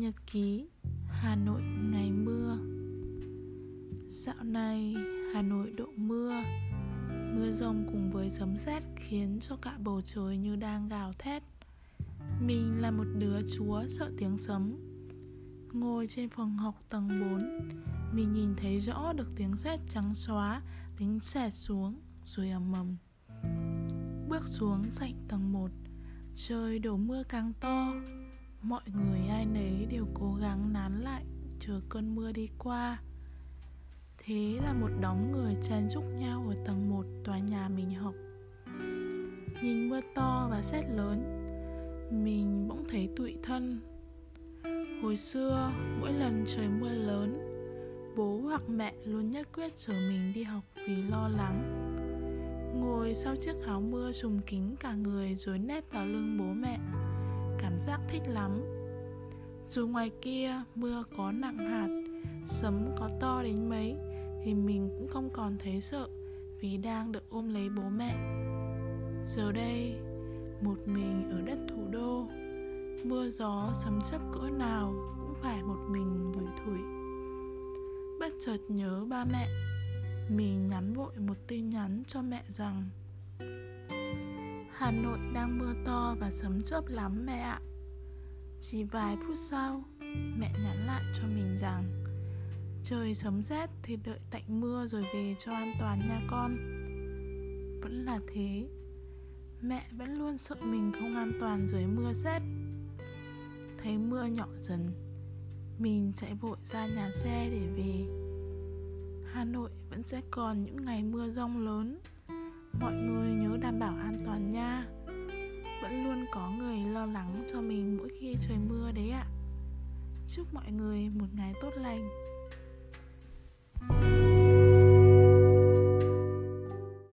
Nhật ký, Hà Nội, ngày mưa. Dạo này, Hà Nội đổ mưa. Mưa rồng cùng với sấm rét khiến cho cả bầu trời như đang gào thét. Mình là một đứa chúa sợ tiếng sấm. Ngồi trên phòng học tầng 4 Mình nhìn thấy rõ được tiếng sét trắng xóa Đánh xẹt xuống rồi ầm ầm. Bước xuống sảnh tầng 1 Trời đổ mưa càng to. Mọi người ai nấy đều cố gắng nán lại Chờ cơn mưa đi qua. Thế là một đống người chen chúc nhau ở tầng 1 tòa nhà mình học. Nhìn mưa to và sét lớn Mình bỗng thấy tụi thân. Hồi xưa, mỗi lần trời mưa lớn Bố hoặc mẹ luôn nhất quyết chở mình đi học vì lo lắng. Ngồi sau chiếc áo mưa trùm kính cả người rồi nép vào lưng bố mẹ. Cảm giác thích lắm. Dù ngoài kia mưa có nặng hạt, Sấm có to đến mấy, Thì mình cũng không còn thấy sợ Vì đang được ôm lấy bố mẹ. Giờ đây, Một mình ở đất thủ đô, Mưa gió sấm chấp cỡ nào Cũng phải một mình lủi thủi. Bất chợt nhớ ba mẹ, mình nhắn vội một tin nhắn cho mẹ rằng Hà Nội đang mưa to và sấm chớp lắm mẹ ạ. Chỉ vài phút sau, Mẹ nhắn lại cho mình rằng, Trời sấm rét thì đợi tạnh mưa rồi về cho an toàn nha con. Vẫn là thế. Mẹ vẫn luôn sợ mình không an toàn dưới mưa rét Thấy mưa nhỏ dần, Mình chạy vội ra nhà xe để về. Hà Nội vẫn sẽ còn những ngày mưa rông lớn. Mọi người nhớ đảm bảo an toàn Chúc mọi người một ngày tốt lành.